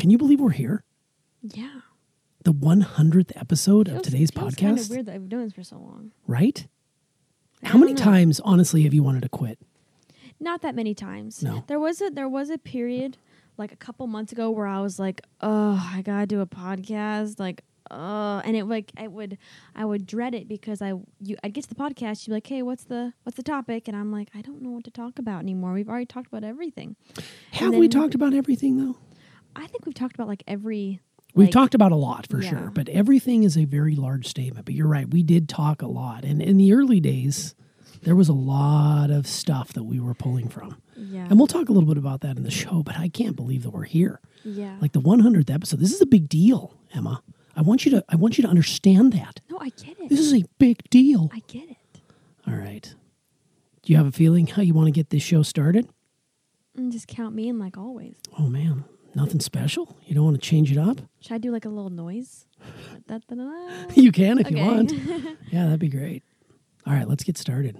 Can you believe we're here? Yeah. The 100th episode of today's feels Kind of podcast, weird that I've been doing this for so long. right? I How many know. times, honestly, have you wanted to quit? Not that many times. No. There was a there was a period like a couple months ago where I was like, oh, I gotta do a podcast, like. Uh, and it like I would I would dread it because I you I'd get to the podcast you'd be like hey what's the what's the topic and I'm like I don't know what to talk about anymore we've already talked about everything Have we talked about everything, though? I think we've talked about like every We've like- talked about a lot for Yeah. sure, but everything is a very large statement. But you're right, we did talk a lot. And in the early days, there was a lot of stuff that we were pulling from. yeah And we'll talk a little bit about that in the show, but I can't believe that we're here. yeah Like the 100th episode. This is a big deal, Emma. I want you to I want you to understand that. no I get it This is a big deal. I get it All right. Do you have a feeling how you want to get this show started? and just count me in like always Oh man, nothing special? You don't want to change it up? should I do like a little noise. You can if you want. Yeah, that'd be great. All right, let's get started.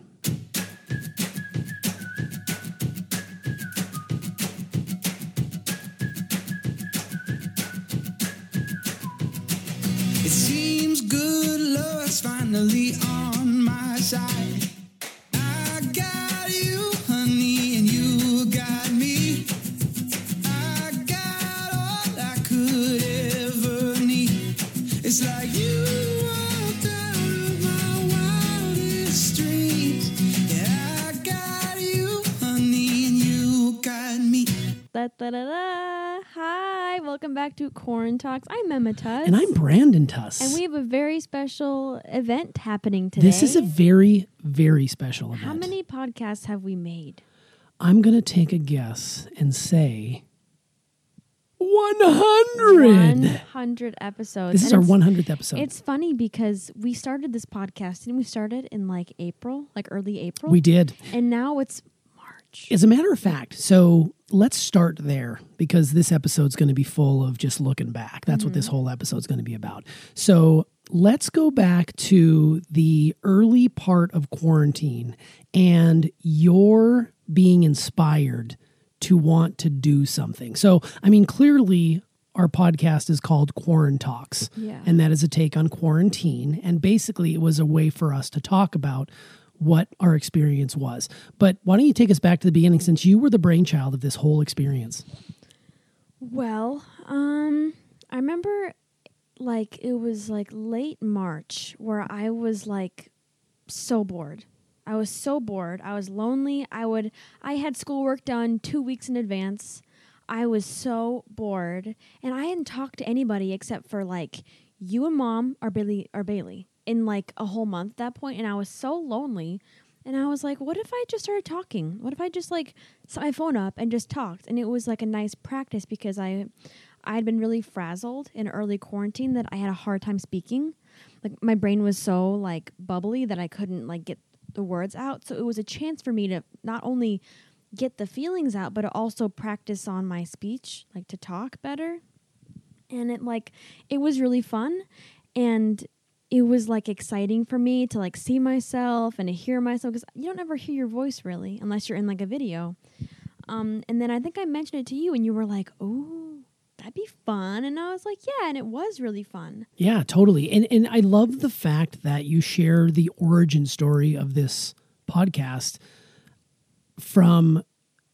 To Corn Talks. I'm Emma Tuss. And I'm Brandon Tuss. And we have a very special event happening today. this is a very, very special event. How many podcasts have we made? I'm going to take a guess and say 100. 100 episodes. This is And our 100th episode. It's funny because we started this podcast and we started in like April, like early April. we did. and now it's March. As a matter of fact, so let's start there because this episode's going to be full of just looking back. That's what this mm-hmm. whole episode's going to be about. So let's go back to the early part of quarantine and your being inspired to want to do something. So, I mean, clearly. Our podcast is called Quarant Talks, Yeah. and that is a take on quarantine. And basically, it was a way for us to talk about what our experience was. But why don't you take us back to the beginning since you were the brainchild of this whole experience? Well, um, I remember like it was like late March where I was like so bored. I was so bored. I was lonely. I would I had schoolwork done 2 weeks in advance. I was so bored and I hadn't talked to anybody except for like you and mom or Bailey or Bailey in like a whole month at that point and I was so lonely and I was like, what if I just started talking? What if I just like set my phone up and just talked? And it was like a nice practice because I I had been really frazzled in early quarantine that I had a hard time speaking. Like my brain was so like bubbly that I couldn't like get the words out. So it was a chance for me to not only get the feelings out but also practice on my speech, like to talk better. And it like it was really fun and it was like exciting for me to like see myself and to hear myself because you don't ever hear your voice really unless you're in like a video. Um, and then I think I mentioned it to you, and you were like, "Oh, that'd be fun," and I was like, "Yeah," and it was really fun. Yeah, totally. And and I love the fact that you share the origin story of this podcast from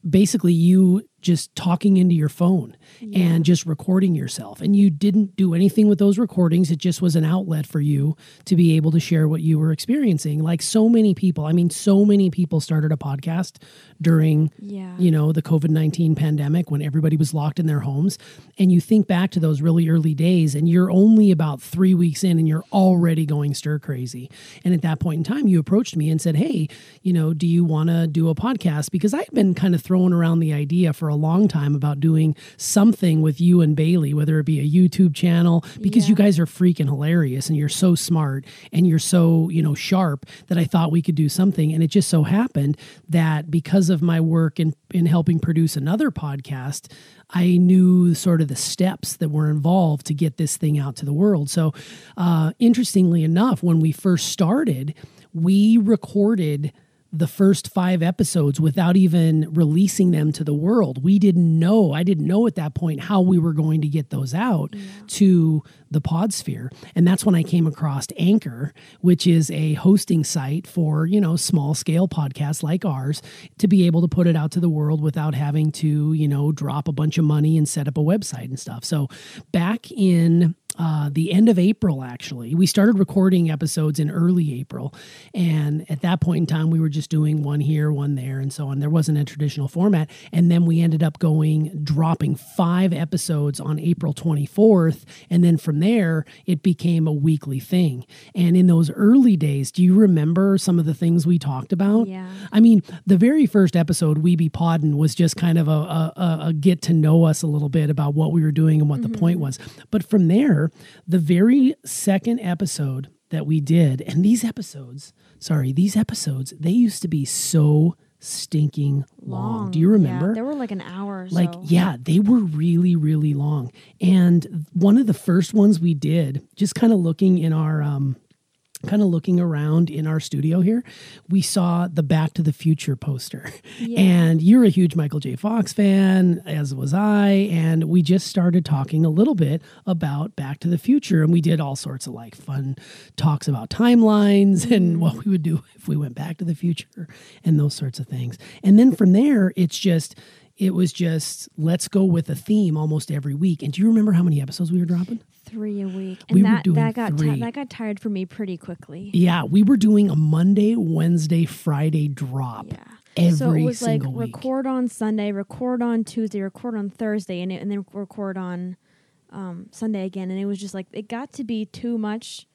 basically you just talking into your phone and just recording yourself. And you didn't do anything with those recordings. It just was an outlet for you to be able to share what you were experiencing. Like so many people, I mean, so many people started a podcast during Yeah. you know, the COVID 19 pandemic when everybody was locked in their homes. And you think back to those really early days, and you're only about three weeks in and you're already going stir crazy. And at that point in time, you approached me and said, Hey, you know, do you want to do a podcast? Because I've been kind of throwing around the idea for a long time about doing something with you and Bailey, whether it be a YouTube channel, because Yeah. you guys are freaking hilarious and you're so smart and you're so, you know, sharp that I thought we could do something. And it just so happened that because of my work in, in helping produce another podcast, I knew sort of the steps that were involved to get this thing out to the world. So, uh, interestingly enough, when we first started, we recorded the first five episodes without even releasing them to the world. We didn't know, I didn't know at that point how we were going to get those out to the Podsphere. And that's when I came across Anchor, which is a hosting site for, you know, small scale podcasts like ours to be able to put it out to the world without having to, you know, drop a bunch of money and set up a website and stuff. So back in uh, the end of April, actually. We started recording episodes in early April. And at that point in time, we were just doing one here, one there, and so on. There wasn't a traditional format. And then we ended up going, dropping five episodes on April 24th. And then from there, it became a weekly thing. And in those early days, do you remember some of the things we talked about? Yeah. I mean, the very first episode, We Be Poddin', was just kind of a, a, a- a get to know us a little bit about what we were doing and what the point was. But from there, the very second episode that we did, and these episodes, sorry, these episodes, they used to be so stinking long. Do you Yeah, remember? they were like an hour or like so. yeah they were really really long and one of the first ones we did just kind of looking in our um kind of looking around in our studio here we saw the back to the future poster. Yeah. and you're a huge michael j. Fox fan as was i and we just started talking a little bit about back to the future and we did all sorts of like fun talks about timelines and mm-hmm. what we would do if we went back to the future and those sorts of things. And then from there it's just it was just let's go with a theme almost every week. And do you remember how many episodes we were dropping? three a week, and We were that doing that got ti- that got tired for me pretty quickly. Yeah, we were doing a Monday, Wednesday, Friday drop. Yeah. Every so it was like week. record on Sunday, record on Tuesday, record on Thursday, and, it, and then record on um, Sunday again. And it was just like it got to be too much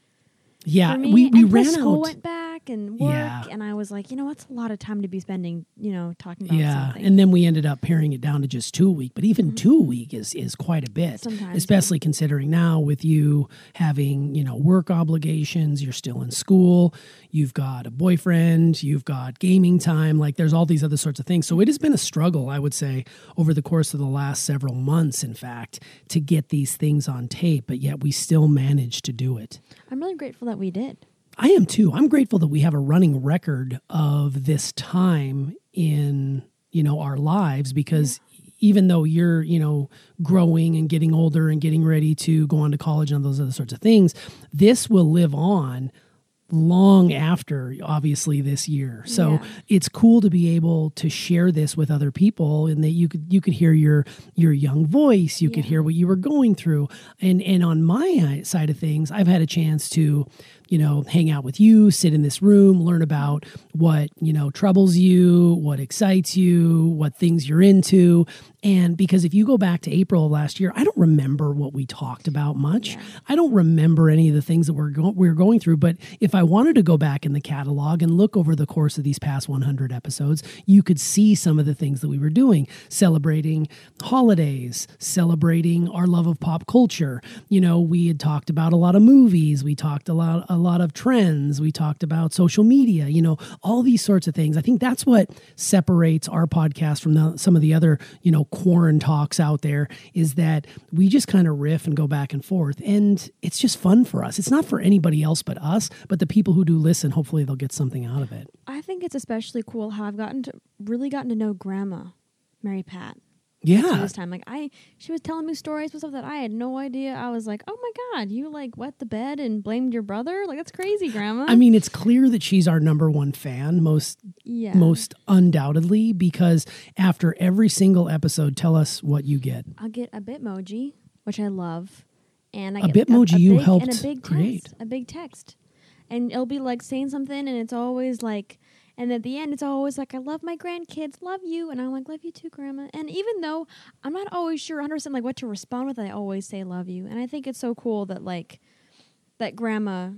Yeah, we, we ran out. Back and work, Yeah. and I was like, you know, that's a lot of time to be spending, you know, talking about Yeah, something. and then we ended up paring it down to just two a week. But even mm-hmm. two a week is is quite a bit, Sometimes, especially considering now with you having you know work obligations, you're still in school, you've got a boyfriend, you've got gaming time. Like there's all these other sorts of things. So it has been a struggle, I would say, over the course of the last several months. In fact, to get these things on tape, but yet we still managed to do it. I'm really grateful that we did. I am too. I'm grateful that we have a running record of this time in, you know, our lives because even though you're, you know, growing and getting older and getting ready to go on to college and those other sorts of things, this will live on long after obviously this year. So Yeah. it's cool to be able to share this with other people and that you could you could hear your your young voice, you could hear what you were going through. And and on my side of things, I've had a chance to you know, hang out with you, sit in this room, learn about what, you know, troubles you, what excites you, what things you're into. And because if you go back to April of last year, I don't remember what we talked about much. I don't remember any of the things that we're, go- we're going through. But if I wanted to go back in the catalog and look over the course of these past 100 episodes, you could see some of the things that we were doing, celebrating holidays, celebrating our love of pop culture. You know, we had talked about a lot of movies, we talked a lot a lot of trends, we talked about social media, you know, all these sorts of things. I think that's what separates our podcast from the, some of the other, you know, quarren talks out there is that we just kind of riff and go back and forth and it's just fun for us. It's not for anybody else but us, but the people who do listen, hopefully they'll get something out of it. I think it's especially cool how I've gotten to really gotten to know Grandma, Mary Pat. Yeah. this time. Like I, she was telling me stories and stuff that I had no idea. I was like, oh my god, you like wet the bed and blamed your brother? Like that's crazy, Grandma. I mean, it's clear that she's our number one fan, most yeah, most undoubtedly, because after every single episode, tell us what you get. I'll get a Bitmoji, which I love, and I A get a Bitmoji you big, and a big create. text, a big text, and it'll be like saying something, and it's always like. And at the end, it's always like, I love my grandkids, love you. And I'm like, love you too, Grandma. And even though I'm not always sure 100% like what to respond with, I always say love you. And I think it's so cool that like, that Grandma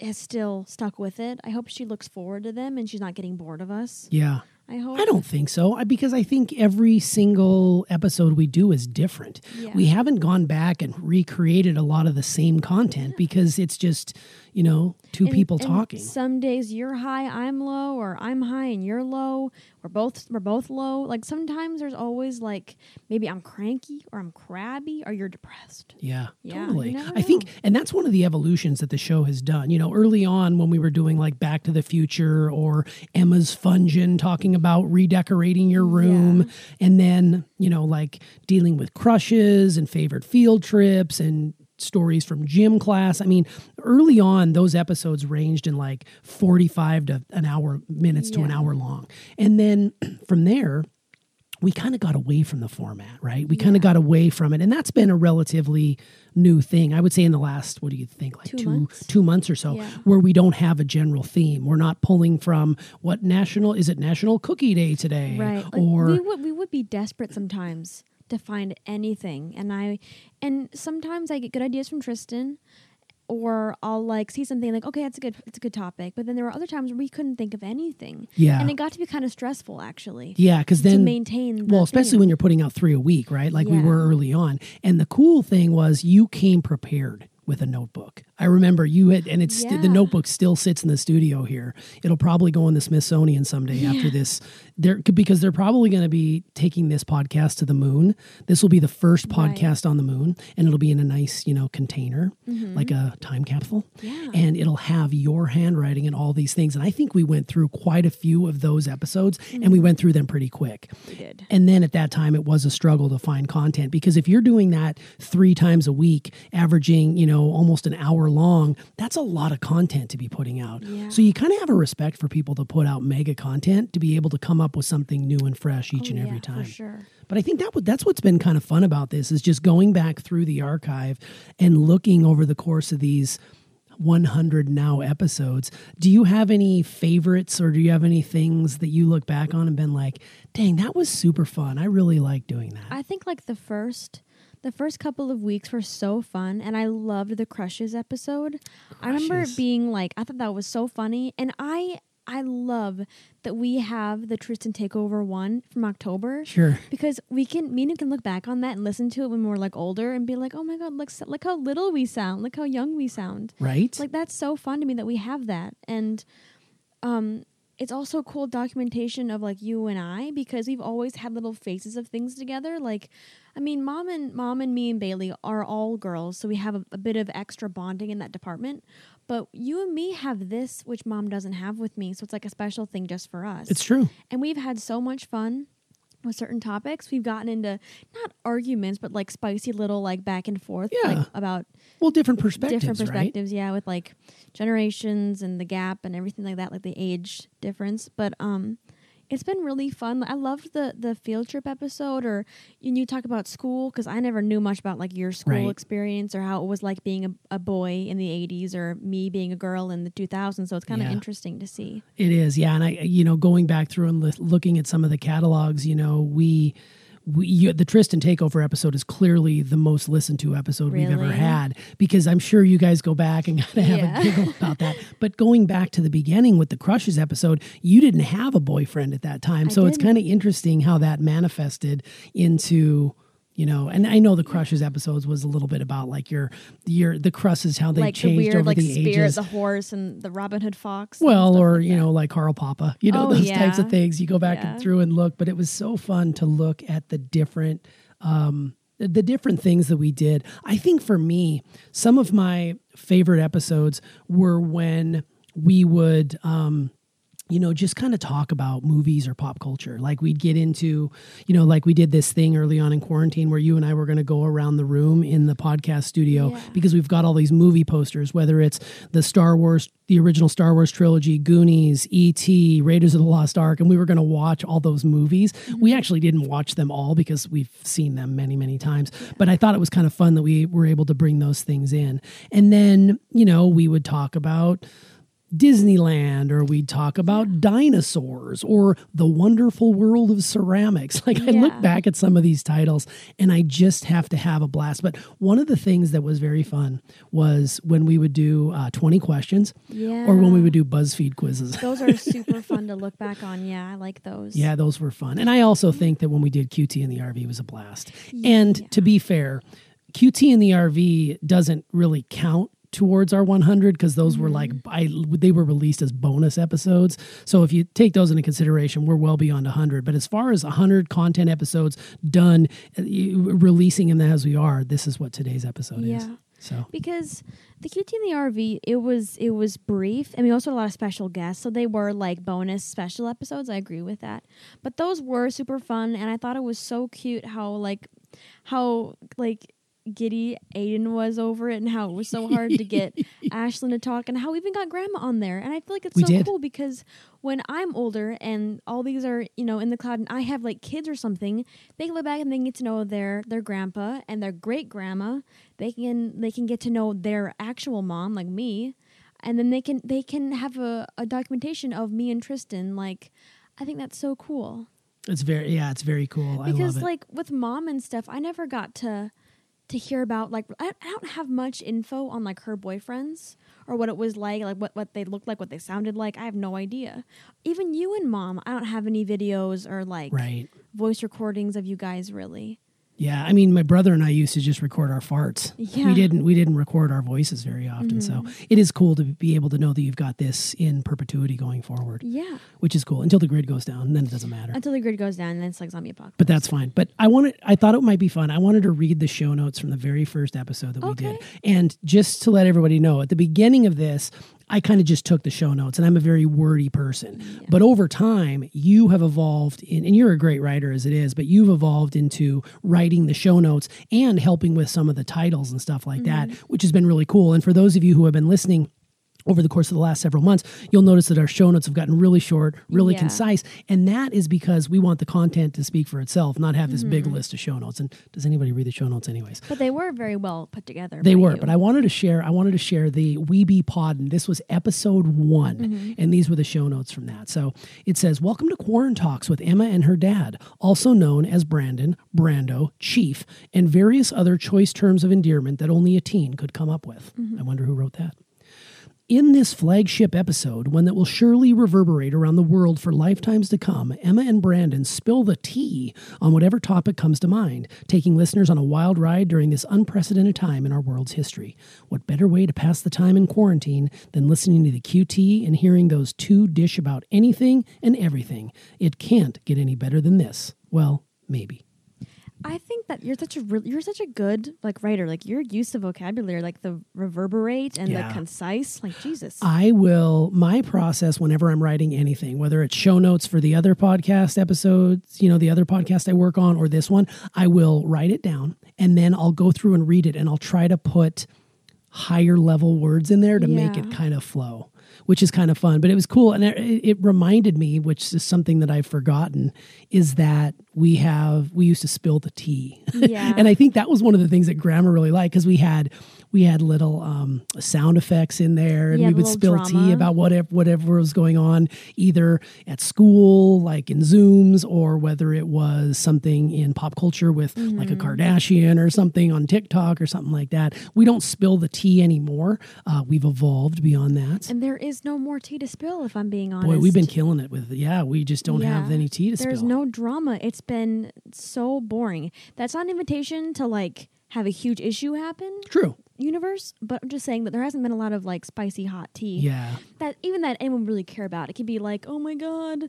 has still stuck with it. I hope she looks forward to them and she's not getting bored of us. Yeah. I hope. I don't think so I- because I think every single episode we do is different. Yeah. We haven't gone back and recreated a lot of the same content because it's just, you know, two And- people and talking. Some days you're high, I'm low, or I'm high and you're low. We're both we're both low. Like sometimes there's always like maybe I'm cranky or I'm crabby or you're depressed. Yeah, Yeah, totally. I think, and that's one of the evolutions that the show has done. You know, early on when we were doing like Back to the Future or Emma's Fungin talking about redecorating your room, and then, you know, like dealing with crushes and favorite field trips and stories from gym class. I mean, early on, those episodes ranged in like 45 to an hour minutes to an hour long. And then from there, we kind of got away from the format, right? We kind of got away from it, and that's been a relatively new thing. I would say in the last, what do you think, like Two two months? two months or so, Yeah. where we don't have a general theme. We're not pulling from what national is it National Cookie Day today, Right. Like, Or we would we would be desperate sometimes to find anything. And I and sometimes I get good ideas from Tristan or I'll like see something like, okay, that's a good it's a good topic. But then there were other times where we couldn't think of anything. Yeah. And it got to be kind of stressful actually. yeah, because To then maintain the well, especially theme. when you're putting out three a week, right? Like we were early on. And the cool thing was you came prepared with a notebook. I remember you had, and it's the notebook still sits in the studio here. It'll probably go in the Smithsonian someday after this. There because they're probably going to be taking this podcast to the moon. This will be the first Right. podcast on the moon, and it'll be in a nice, you know, container, like a time capsule. Mm-hmm. Yeah. And it'll have your handwriting and all these things. And I think we went through quite a few of those episodes, and Mm-hmm. we went through them pretty quick. we did. And then at that time, it was a struggle to find content because if you're doing that three times a week, averaging, you know, almost an hour long, that's a lot of content to be putting out. Yeah. So you kind of have a respect for people to put out mega content to be able to come up with something new and fresh each Oh, and yeah, every time. For sure. But I think that would- that's what's been kind of fun about this is just going back through the archive and looking over the course of these 100 now episodes. Do you have any favorites or do you have any things that you look back on and been like, "Dang, that was super fun. I really like doing that." I think like the first the first couple of weeks were so fun and I loved the crushes episode. I remember it being like I thought that was so funny and I I love that we have the Tristan Takeover one from October. Sure. Because we can, me and you can look back on that and listen to it when we're like older and be like, oh my god, look, look how little we sound, look how young we sound. Right? Like that's so fun to me that we have that, and um, it's also cool documentation of like you and I because we've always had little faces of things together. Like, I mean, mom and mom and me and Bailey are all girls, so we have a, a bit of extra bonding in that department. But you and me have this, which mom doesn't have with me, so it's like a special thing just for us it's true. and we've had so much fun with certain topics. We've gotten into not arguments, but like spicy little like back and forth, Yeah. like about Well, different perspectives, different right? perspectives. Yeah, with like generations and the gap and everything like that, like the age difference. But um, it's been really fun. I loved the the field trip episode, or and you talk about school because I never knew much about like your school Right. experience or how it was like being a, a boy in the '80s or me being a girl in the 2000s. So it's kind of Yeah. interesting to see. It is, yeah. And I, you know, going back through and looking at some of the catalogs, you know, we, we you, the Tristan Takeover episode is clearly the most listened to episode we've ever had because I'm sure you guys go back and kind of have Yeah. a giggle about that. But going back to the beginning with the Crushes episode, you didn't have a boyfriend at that time, I so it's didn't. kind of interesting how that manifested into. You know, and I know the crushes episodes was a little bit about like your your the crushes how they like the changed weird over like the spirit, ages. the horse, and the Robin Hood fox. Well, or like you that. know, like Carl Papa, you know, Oh, those types of things. You go back Yeah. and through and look, but it was so fun to look at the different, um, the- the different things that we did. I think for me, some of my favorite episodes were when we would. Um, you know, just kind of talk about movies or pop culture. Like we'd get into, you know, like we did this thing early on in quarantine where you and I were going to go around the room in the podcast studio Yeah. because we've got all these movie posters, whether it's the Star Wars, the original Star Wars trilogy, Goonies, E.T., Raiders of the Lost Ark, and we were going to watch all those movies. Mm-hmm. We actually didn't watch them all because we've seen them many, many times. But I thought it was kind of fun that we were able to bring those things in. And then, you know, we would talk about Disneyland, or we'd talk about dinosaurs, or the wonderful world of ceramics. Like I look back at some of these titles and I just have to have a blast. But one of the things that was very fun was when we would do uh, 20 questions yeah, or when we would do BuzzFeed quizzes. Those are super fun to look back on. Yeah, I like those. Yeah, those were fun. And I also think that when we did QT in the RV was a blast. And to be fair, QT in the RV doesn't really count towards our 100 because those were like Mm-hmm. I they were released as bonus episodes. So if you take those into consideration, we're well beyond 100. But as far as 100 content episodes done, uh, releasing them as we are, this is what today's episode is. Yeah. So because the QT and the RV it was it was brief and we also had a lot of special guests so they were like bonus special episodes I agree with that but those were super fun and I thought it was so cute how like how like giddy Aiden was over it and how it was so hard to get Ashlyn to talk and how we even got grandma on there and I feel like it's We so did. cool because when I'm older and all these are you know in the cloud and I have like kids or something they can look back and they can get to know their their grandpa and their great grandma they can they can get to know their actual mom like me and then they can they can have a, a documentation of me and Tristan like I think that's so cool it's very yeah, it's very cool. I because love it. like with mom and stuff I never got to to hear about like I, I don't have much info on like her boyfriends or what it was like like what, what they looked like what they sounded like. I have no idea. Even you and mom I don't have any videos or like right. voice recordings of you guys really Yeah, I mean, my brother and I used to just record our farts. Yeah. Mm-hmm. We didn't. We didn't record our voices very often. So it is cool to be able to know that you've got this in perpetuity going forward, yeah which is cool until the grid goes down, then it doesn't matter. until the grid goes down then it's like zombie apocalypse But that's fine. But I wanted. I thought it might be fun. I wanted to read the show notes from the very first episode that we did, and just to let everybody know, at the beginning of this. I kind of just took the show notes, and I'm a very wordy person. But over time, you have evolved in, and you're a great writer as it is, but you've evolved into writing the show notes and helping with some of the titles and stuff like that, mm-hmm. which has been really cool. And for those of you who have been listening, over the course of the last several months, you'll notice that our show notes have gotten really short, really Yeah. concise. And that is because we want the content to speak for itself, not have this Mm-hmm. big list of show notes. And does anybody read the show notes anyways? but they were very well put together They were, you. but I wanted to share. I wanted to share the Weeby Pod, and this was episode one, Mm-hmm. and these were the show notes from that. So it says, "Welcome to Quarren Talks with Emma and her dad, also known as Brandon, Brando, Chief, and various other choice terms of endearment that only a teen could come up with." Mm-hmm. I wonder who wrote that. In this flagship episode, one that will surely reverberate around the world for lifetimes to come, Emma and Brandon spill the tea on whatever topic comes to mind, taking listeners on a wild ride during this unprecedented time in our world's history. What better way to pass the time in quarantine than listening to the QT and hearing those two dish about anything and everything? It can't get any better than this. Well, maybe. I think that you're such a re- you're such a good like writer. Like your use of vocabulary, like the reverberate and Yeah. the concise. Like Jesus. I will, my process whenever I'm writing anything, whether it's show notes for the other podcast episodes, you know, the other podcast I work on or this one, I will write it down and then I'll go through and read it and I'll try to put higher level words in there to make it kind of flow, which is kind of fun. But it was cool. And it, it reminded me, which is something that I've forgotten, is that we have, we used to spill the tea. Yeah. and I think that was one of the things that grandma really liked because we had, we had little um, sound effects in there and Yeah, we would spill tea about whatever whatever was going on either at school like in zooms or whether it was something in pop culture with like a Mm-hmm. kardashian or something on tiktok or something like that we don't spill the tea anymore uh, we've evolved beyond that and there is no more tea to spill. If I'm being honest, boy we've been killing it with yeah we just don't have any tea to There's spill There's no drama. It's been so boring. That's not an invitation to like have a huge issue happen. true Universe, but I'm just saying that there hasn't been a lot of like spicy hot tea. yeah that even that anyone really care about. It could be like, oh my god,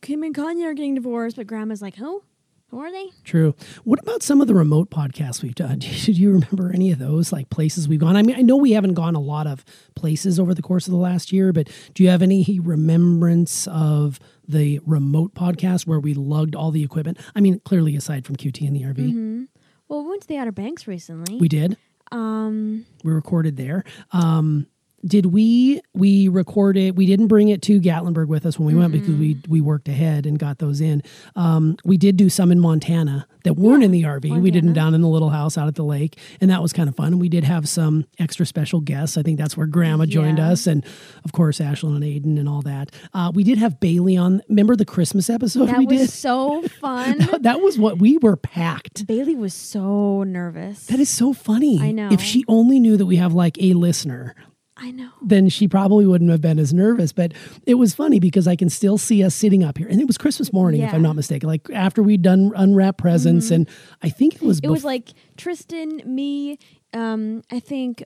Kim and Kanye are getting divorced, but Grandma's like, who? Who are they? True. What about some of the remote podcasts we've done? Did you remember any of those, like places we've gone? I mean, I know we haven't gone a lot of places over the course of the last year, but do you have any remembrance of the remote podcast where we lugged all the equipment? I mean, clearly aside from QT and the RV, mm-hmm. Well, we went to the Outer Banks recently. we did. Um, We recorded there. Um, did we we recorded we didn't bring it to gatlinburg with us when we went because we we worked ahead and got those in. Um, we did do some in montana that weren't in the rv we did them down in the little house out at the lake and that was kind of fun. And we did have some extra special guests. I think that's where grandma joined Yeah. us and of course ashlyn and aiden and all that. Uh, we did have bailey on. Remember the christmas episode that we was did? so fun. that was what we were packed. Bailey was so nervous. that is so funny. I know. if she only knew that we have like a listener I know. then she probably wouldn't have been as nervous. But it was funny because I can still see us sitting up here. And it was Christmas morning, if Yeah. Mm-hmm. I'm not mistaken, like after we'd done unwrap presents. And I think it was It was like Tristan, me. Um, I think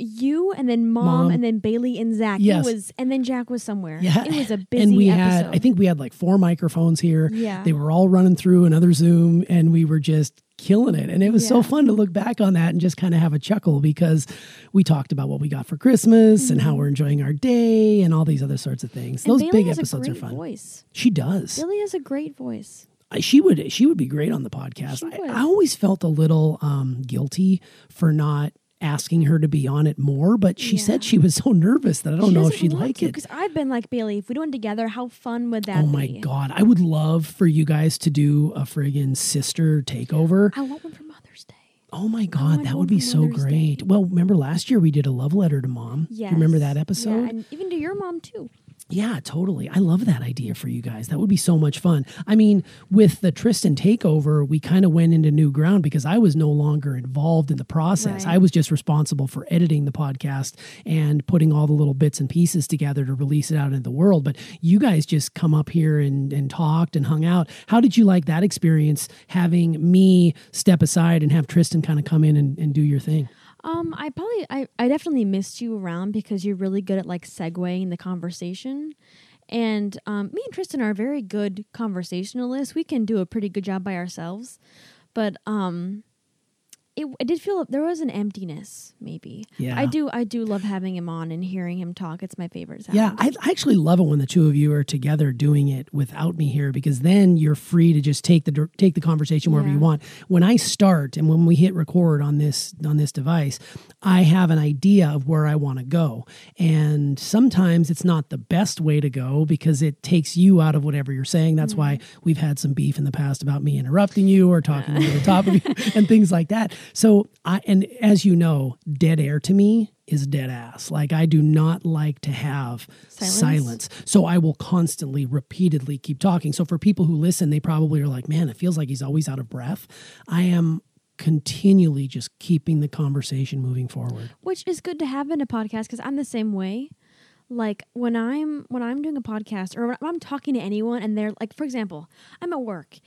you and then mom, Mom. and then Bailey and Zach. Yes. It was and then Jack was somewhere. Yeah. It was a busy and we episode. had I think we had like four microphones here. Yeah. They were all running through another Zoom and we were just killing it. And it was so fun to look back on that and just kind of have a chuckle because we talked about what we got for Christmas and how we're enjoying our day and all these other sorts of things. Mm-hmm. And Those Bailey big has episodes a are fun. Voice. She does. Bailey has a great voice. She would she would be great on the podcast. I. I always felt a little um, guilty for not asking her to be on it more, but she Yeah. said she was so nervous that I don't know if she'd like it. because I've been like Bailey. If we do it together, how fun would that be? Oh my be? god, I would love for you guys to do a friggin' sister takeover. I want one for Mother's Day. Oh my god, that would be so Mother's great. Day. Well, remember last year we did a love letter to mom. You remember that episode? Yeah, episode? and even to your mom too. Yeah, totally. I love that idea for you guys. That would be so much fun. I mean, with the Tristan takeover, we kind of went into new ground because I was no longer involved in the process. Right. I was just responsible for editing the podcast and putting all the little bits and pieces together to release it out into the world. But you guys just come up here and, and talked and hung out. How did you like that experience having me step aside and have Tristan kind of come in and, and do your thing? Um, I probably I, I definitely missed you around because you're really good at like segueing the conversation. And um, me and Tristan are very good conversationalists. We can do a pretty good job by ourselves. But um it, I did feel there was an emptiness, maybe. Yeah. I do I do love having him on and hearing him talk. It's my favorite sound. Yeah, I, I actually love it when the two of you are together doing it without me here because then you're free to just take the take the conversation wherever Yeah. you want. When I start and when we hit record on this on this device, I have an idea of where I want to go, and sometimes it's not the best way to go because it takes you out of whatever you're saying. That's why Mm-hmm. we've had some beef in the past about me interrupting you or talking over the top of you and things like that. So I and as you know, dead air to me is dead ass. Like I do not like to have Silence? silence. So I will constantly, repeatedly keep talking. So for people who listen, they probably are like, man, it feels like he's always out of breath. I am continually just keeping the conversation moving forward. which is good to have in a podcast because I'm the same way. Like when I'm when I'm doing a podcast or when I'm talking to anyone and they're like, for example, I'm at work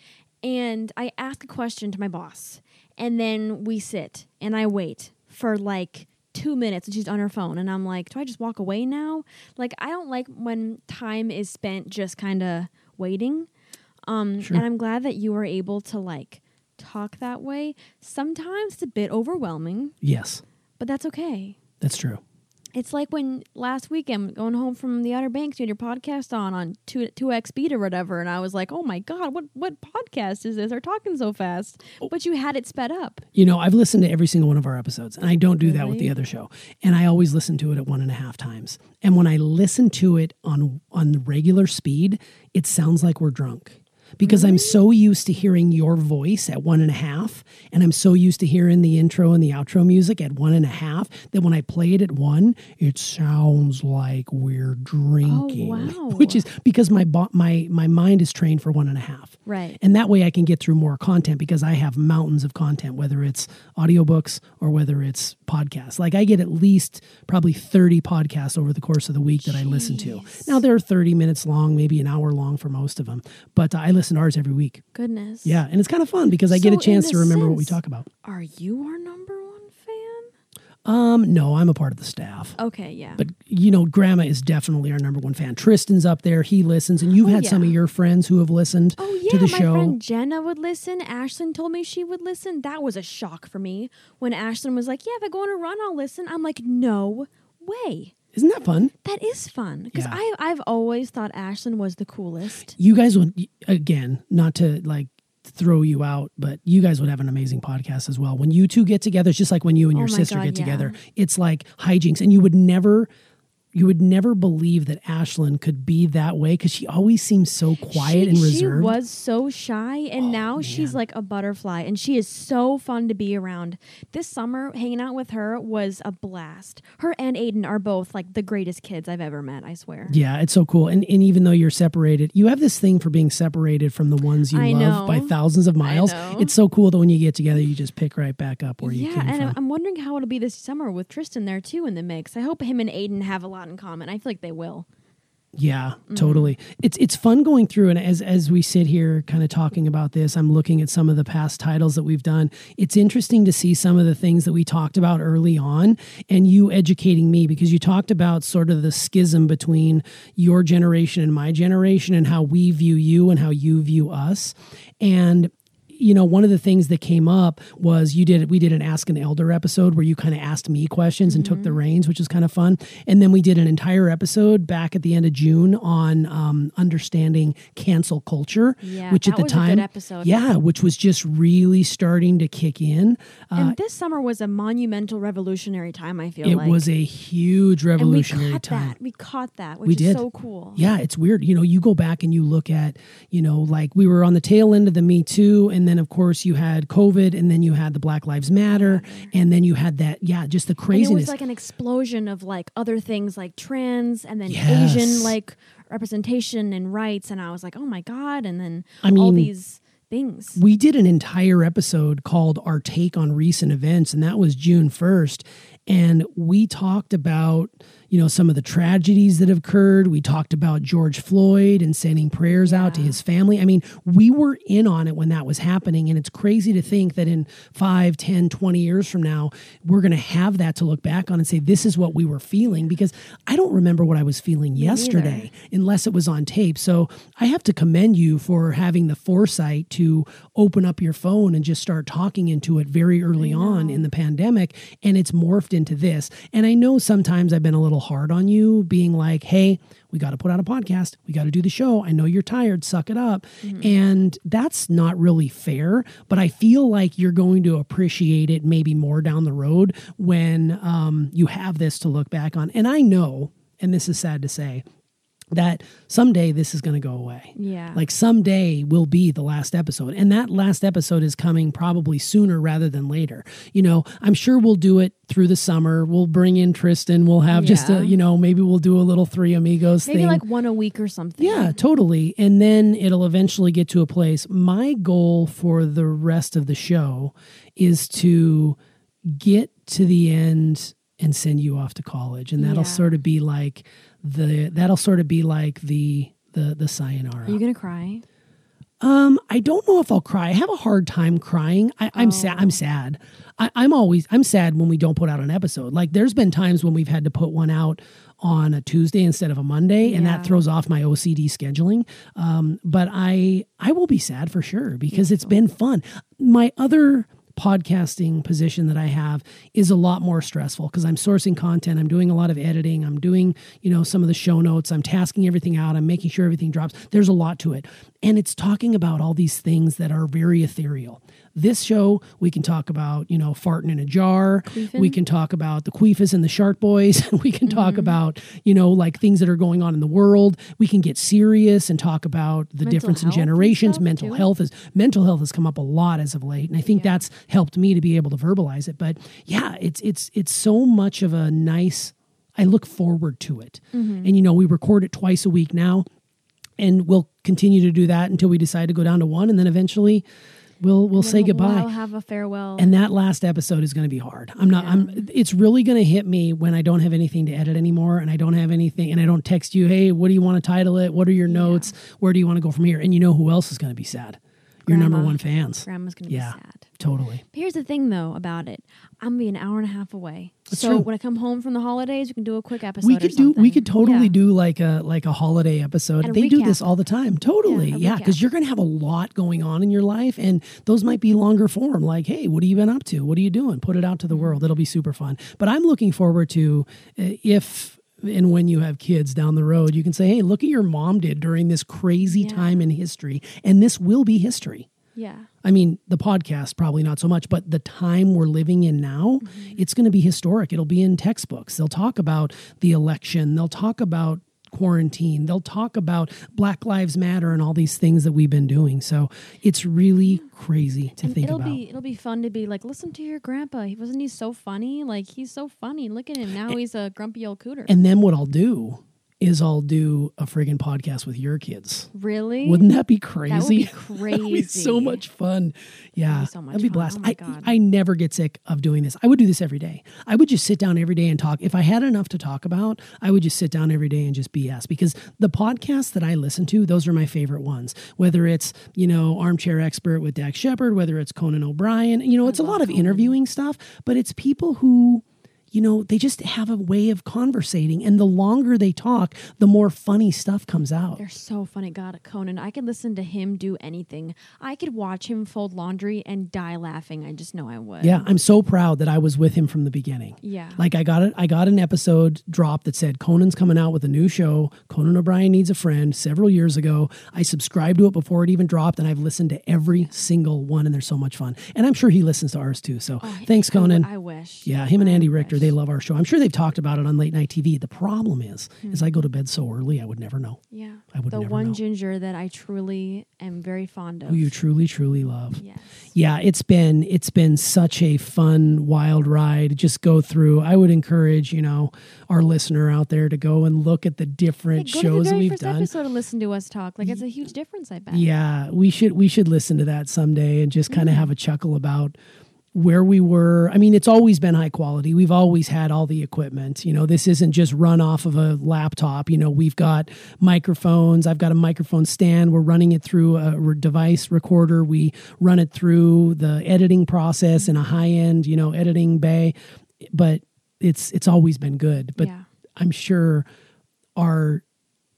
and I ask a question to my boss and then we sit and I wait for like two minutes and she's on her phone and I'm like, do I just walk away now? Like I don't like when time is spent just kind of waiting. Um, Sure. and I'm glad that you were able to like talk that way. Sometimes it's a bit overwhelming Yes, but that's okay. that's true. It's like when last weekend going home from the Outer Banks, you had your podcast on on two two X speed or whatever, and I was like, "Oh my god, what what podcast is this? They're talking so fast." Oh. But you had it sped up. You know, I've listened to every single one of our episodes, and I don't do that with the other show. And I always listen to it at one and a half times. And when I listen to it on on the regular speed, it sounds like we're drunk. Because I'm so used to hearing your voice at one and a half, and I'm so used to hearing the intro and the outro music at one and a half that when I play it at one, it sounds like we're drinking. oh, wow. Which is because my bo- my my mind is trained for one and a half. Right. And that way I can get through more content because I have mountains of content, whether it's audiobooks or whether it's podcasts. Like I get at least probably 30 podcasts over the course of the week that I listen to. Now they're 30 minutes long, maybe an hour long for most of them, but I listen to ours every week. Goodness. Yeah. And it's kind of fun because I get a chance to remember what we talk about. Are you our number one fan? Um, no, I'm a part of the staff. Okay, yeah. But you know, Grandma is definitely our number one fan. Tristan's up there; he listens, and you've Oh, had some of your friends who have listened Oh yeah, to the my show. friend Jenna would listen. Ashlyn told me she would listen. That was a shock for me when Ashlyn was like, "Yeah, if I go on a run, I'll listen." I'm like, "No way." Isn't that fun? That is fun because Yeah. I I've always thought Ashlyn was the coolest. you guys would again not to like throw you out but you guys would have an amazing podcast as well when you two get together it's just like when you and Oh your sister God, get yeah. together it's like hijinks and you would never you would never believe that Ashlyn could be that way because she always seems so quiet she, and reserved. Oh, was so shy, and oh, now she's like a butterfly, and she is so fun to be around. This summer, hanging out with her was a blast. Her and Aiden are both like the greatest kids I've ever met. I swear. yeah, it's so cool. And and even though you're separated, you have this thing for being separated from the ones you I love by thousands of miles. It's so cool that when you get together, you just pick right back up where you yeah, came and from. I'm- I'm wondering how it'll be this summer with Tristan there too in the mix. I hope him and Aiden have a lot in common. I feel like they will. Yeah, mm. totally. It's it's fun going through and as as we sit here kind of talking about this, I'm looking at some of the past titles that we've done. It's interesting to see some of the things that we talked about early on and you educating me because you talked about sort of the schism between your generation and my generation and how we view you and how you view us. And you know, one of the things that came up was you did we did an Ask an Elder episode where you kind of asked me questions and took the reins, which was kind of fun. And then we did an entire episode back at the end of June on um, understanding cancel culture, Yeah, which at the was a good time, episode. yeah, which was just really starting to kick in. Uh, and this summer was a monumental revolutionary time. I feel it like was a huge revolutionary and we caught time. that. We caught that, which We is did. so cool. Yeah, it's weird. You know, you go back and you look at, you know, like we were on the tail end of the Me Too, and then of course you had COVID, and then you had the Black Lives Matter, mm-hmm. and then you had that, yeah, just the And it was like an explosion of like other things like trans and then Yes. Asian like representation and rights. And I was like, oh my God. And then I mean, all these things. we did an entire episode called Our Take on Recent Events, and that was June 1st. And we talked about, you know, some of the tragedies that have occurred. We talked about George Floyd and sending prayers out to his family. I mean, we were in on it when that was happening. And it's crazy to think that in 5, 10, 20 years from now, we're going to have that to look back on and say, this is what we were feeling. Because I don't remember what I was feeling yesterday unless it was on tape. So I have to commend you for having the foresight to open up your phone and just start talking into it very early on in the pandemic. And it's morphed into this. And I know sometimes I've been a little hard on you, being like, hey, we got to put out a podcast. We got to do the show. I know you're tired. Suck it up. And that's not really fair. But I feel like you're going to appreciate it maybe more down the road when um, you have this to look back on. And I know, and this is sad to say, that someday this is going to go away. Yeah. Like someday will be the last episode. And that last episode is coming probably sooner rather than later. You know, I'm sure we'll do it through the summer. We'll bring in Tristan. We'll have just a, you know, maybe we'll do a little Three Amigos Maybe thing. like one a week or something. Yeah, totally. And then it'll eventually get to a place. My goal for the rest of the show is to get to the end and send you off to college. And that'll Yeah. sort of be like the that'll sort of be like the the the sayonara. Are you to cry? Um, I don't know if I'll cry. I have a hard time crying. I, I'm sad. Oh. I'm sad. I, I'm always I'm sad when we don't put out an episode. Like there's been times when we've had to put one out on a Tuesday instead of a Monday, and that throws off my OCD scheduling. Um, but I I will be sad for sure because it's been fun. My other podcasting position that I have is a lot more stressful because I'm sourcing content, I'm doing a lot of editing, I'm doing, you know, some of the show notes, I'm tasking everything out, I'm making sure everything drops. There's a lot to it. And it's talking about all these things that are very ethereal. This show, we can talk about, you know, farting in a jar. We can talk about the queefus and the shark boys. we can talk mm-hmm. about, you know, like things that are going on in the world. We can get serious and talk about the Mental difference in generations. Mental too. health is mental health has come up a lot as of late, and I think that's helped me to be able to verbalize it. But yeah, it's it's it's so much of a nice. I look forward to it, Mm-hmm. and you know, we record it twice a week now, and we'll continue to do that until we decide to go down to one, and then eventually we'll we'll say goodbye. We'll have a farewell. And that last episode is going to be hard. I'm not. I'm. It's really going to hit me when I don't have anything to edit anymore, and I don't have anything, and I don't text you. Hey, what do you want to title it? What are your notes? Where do you want to go from here? And you know who else is going to be sad? Your number one fans. Grandma's going to Yeah. be sad. Totally. But here's the thing, though, about it. I'm gonna be an hour and a half away. That's so true. when I come home from the holidays, we can do a quick episode. we could do. We could totally Yeah. do like a like a holiday episode. And They do this all the time. Totally. Yeah, a Yeah, because you're going to have a lot going on in your life, and those might be longer form. Like, hey, what have you been up to? What are you doing? Put it out to the Mm-hmm. world. It'll be super fun. But I'm looking forward to uh, if and when you have kids down the road, you can say, hey, look at your mom did during this crazy Yeah. time in history, and this will be history. Yeah. I mean, the podcast probably not so much, but the time we're living in now, mm-hmm. it's going to be historic. It'll be in textbooks. They'll talk about the election. They'll talk about quarantine. They'll talk about Black Lives Matter and all these things that we've been doing. So it's really crazy to And think it'll about. be it'll be fun to be like, listen to your grandpa. He wasn't he so funny? Like he's so funny. Look at him now. He's a grumpy old cooter. and then what I'll do is I'll do a friggin' podcast with your kids. Really? Wouldn't that be crazy? That would be would be so much fun. Yeah, be so much that'd be blast. Oh I. I never get sick of doing this. I would do this every day. I would just sit down every day and talk. If I had enough to talk about, I would just sit down every day and just BS because the podcasts that I listen to, those are my favorite ones. Whether it's you know Armchair Expert with Dax Shepard, whether it's Conan O'Brien, you know, it's a lot of interviewing stuff, but it's people who you know, they just have a way of conversating. And the longer they talk, the more funny stuff comes out. They're so funny. God, Conan, I could listen to him do anything. I could watch him fold laundry and die laughing. I just know I would. Yeah, I'm so proud that I was with him from the beginning. Yeah. Like I got it I got an episode drop that said Conan's coming out with a new show, Conan O'Brien needs a friend several years ago. I subscribed to it before it even dropped and I've listened to every single one and they're so much fun. And I'm sure he listens to ours too. So oh, thanks Conan. I wish. Yeah, him and Andy Richter. They love our show. I'm sure they've talked about it on late night TV. The problem is, is hmm. I go to bed so early, I would never know Yeah. I would the one know. ginger that I truly am very fond of. who you truly, truly love. yes. Yeah, it's been it's been such a fun wild ride. Just go through. I would encourage you know our listener out there to go and look at the Hey, different the shows very we've first done. episode and listen to us talk. Like it's a huge difference. I bet. Yeah, we should we should listen to that someday and just kind of have a chuckle about where we were. I mean, it's always been high quality. We've always had all the equipment. You know, this isn't just run off of a laptop. You know, we've got microphones. I've got a microphone stand. We're running it through a device recorder. We run it through the editing process in a high end, you know, editing bay. But it's it's always been good. But Yeah. I'm sure our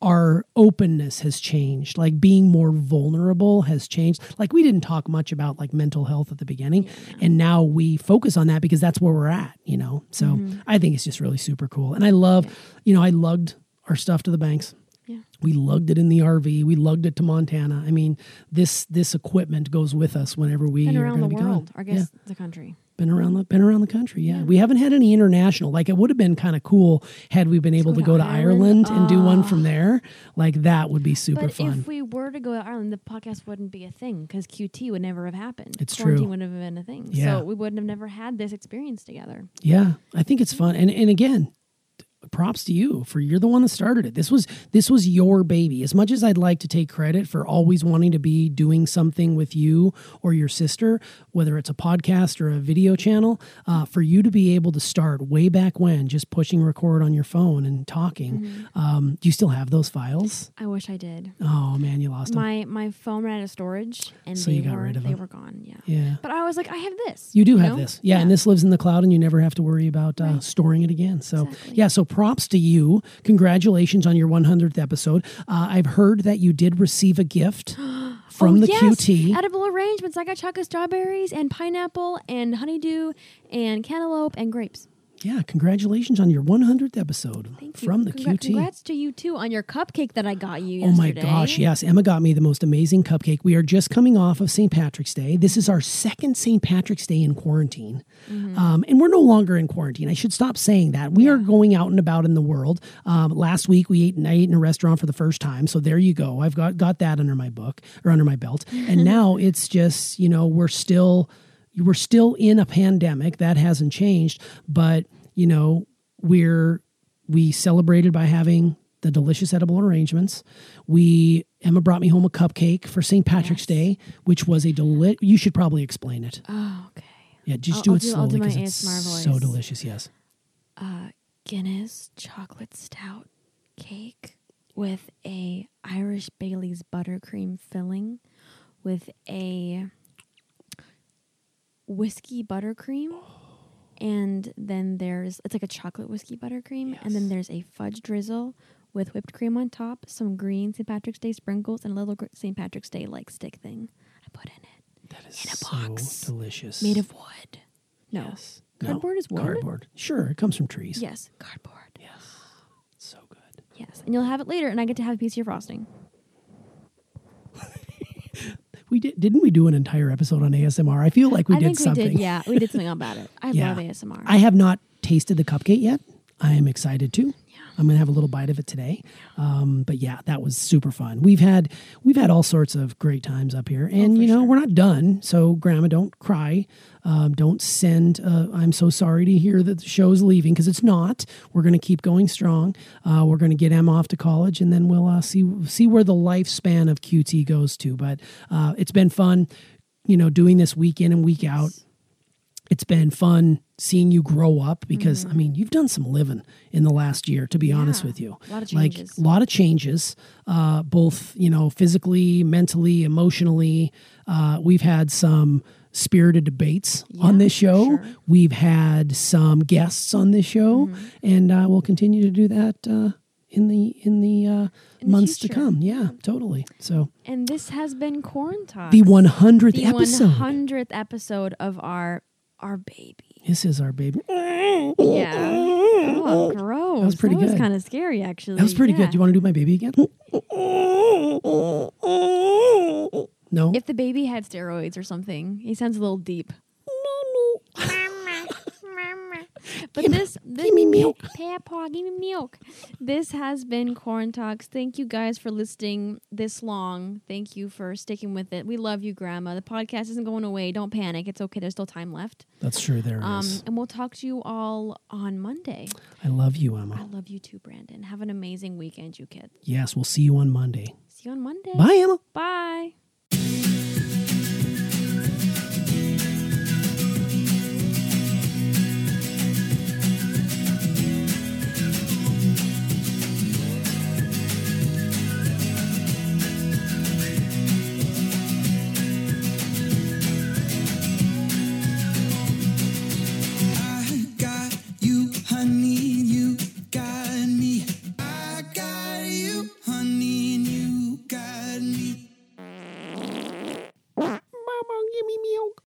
our openness has changed. Like being more vulnerable has changed. Like we didn't talk much about like mental health at the beginning and now we focus on that because that's where we're at you know? So Mm-hmm. i think it's just really super cool. And i love you know i lugged our stuff to the banks. Yeah. we lugged it in the rv we lugged it to montana. I mean this this equipment goes with us whenever we are around going the to be world, gone I guess the country. Been around the been around the country. Yeah, we haven't had any international. Like it would have been kind of cool had we been able to go to Ireland. And do one ah. from there. Like that would be super But fun. if we were to go to Ireland, the podcast wouldn't be a thing because QT would never have happened. It's Quarantine true. wouldn't have been a thing. Yeah. So we wouldn't have never had this experience together. yeah, I think it's fun. And and again, props to you for you're the one that started it. This was this was your baby. As much as I'd like to take credit for always wanting to be doing something with you or your sister, whether it's a podcast or a video channel, uh, for you to be able to start way back when, just pushing record on your phone and talking. Mm-hmm. Um, do you still have those files? I wish I did. Oh man, you lost them. My my phone ran out of storage and So they you got were rid of they them. were gone. Yeah. Yeah. But I was like, I have this. You do have know? this. Yeah, and this lives in the cloud and you never have to worry about uh, storing it again. So, Exactly. yeah, so props to you. Congratulations on your 100th episode. Uh, I've heard that you did receive a gift from oh, the yes. QT. Edible arrangements. I got chocolate strawberries and pineapple and honeydew and cantaloupe and grapes. Yeah, congratulations on your 100th episode Thank you. from the Congra- QT. Congrats to you too on your cupcake that I got you Oh my gosh, yes. Emma got me the most amazing cupcake. We are just coming off of St. Patrick's Day. This is our second St. Patrick's Day in quarantine. Mm-hmm. Um, and we're no longer in quarantine. I should stop saying that. We are going out and about in the world. Um, last week we ate I ate in a restaurant for the first time. So there you go. I've got, got that under my book or under my belt. And now it's just, you know, we're still we're still in a pandemic. That hasn't changed. But, you know, we're we celebrated by having the delicious edible arrangements. We Emma brought me home a cupcake for St. Patrick's Day, which was a deli- You should probably explain it. Oh, okay. Yeah, just I'll- do I'll it do- slowly because it's so delicious. Yes. Uh, Guinness chocolate stout cake with a Irish Bailey's buttercream filling with a whiskey buttercream. And then there's it's like a chocolate whiskey buttercream, and then there's a fudge drizzle with whipped cream on top, some green St. Patrick's Day sprinkles, and a little St. Patrick's Day like stick thing I put in it, That is In a so box. delicious. made of wood. No, yes. No, cardboard is wood. Cardboard. Sure, it comes from trees. Yes, cardboard. Yes. So good. Yes, and you'll have it later, and I get to have a piece of your frosting. We did didn't we do an entire episode on ASMR? I feel like we I did think something. we did. Yeah, we did something about it. I Yeah. love ASMR. I have not tasted the cupcake yet. I am excited to. I'm gonna have a little bite of it today. Um, but yeah, that was super fun. We've had we've had all sorts of great times up here, and you know we're not done. So Grandma, don't cry. Um, don't send. Uh, I'm so sorry to hear that the show's leaving because it's not. We're going to keep going strong. Uh, we're going to get Emma off to college, and then we'll uh, see see where the lifespan of QT goes to. But uh, it's been fun, you know, doing this week in and week out. It's been fun seeing you grow up because I mean you've done some living in the last year. To be honest Mm-hmm. With you, a lot of like a lot of changes, uh, both you know physically, mentally, emotionally. Uh, we've had some spirited debates on this show. sure. We've had some guests on this show, Mm-hmm. and uh, we'll continue to do that uh, in the in the uh, In the months to come. Yeah, totally. So And this has been Corn Talks. the 100th the episode. 100th episode of our our baby. This is our baby. Yeah. Oh, gross. That was pretty That was good. kind of scary, actually. That was pretty Yeah. good. Do you want to do my baby again? No. If the baby had steroids or something, he sounds a little deep. But Give me- this, this give me milk. Papa, give me milk. This has been Corn Talks. Thank you guys for listening this long. Thank you for sticking with it. We love you, Grandma. The podcast isn't going away. Don't panic. It's okay. There's still time left. That's true. There it is. Um, and we'll talk to you all on Monday. I love you, Emma. I love you too, Brandon. Have an amazing weekend, you kid. Yes, we'll see you on Monday. See you on Monday. Bye, Emma. Bye.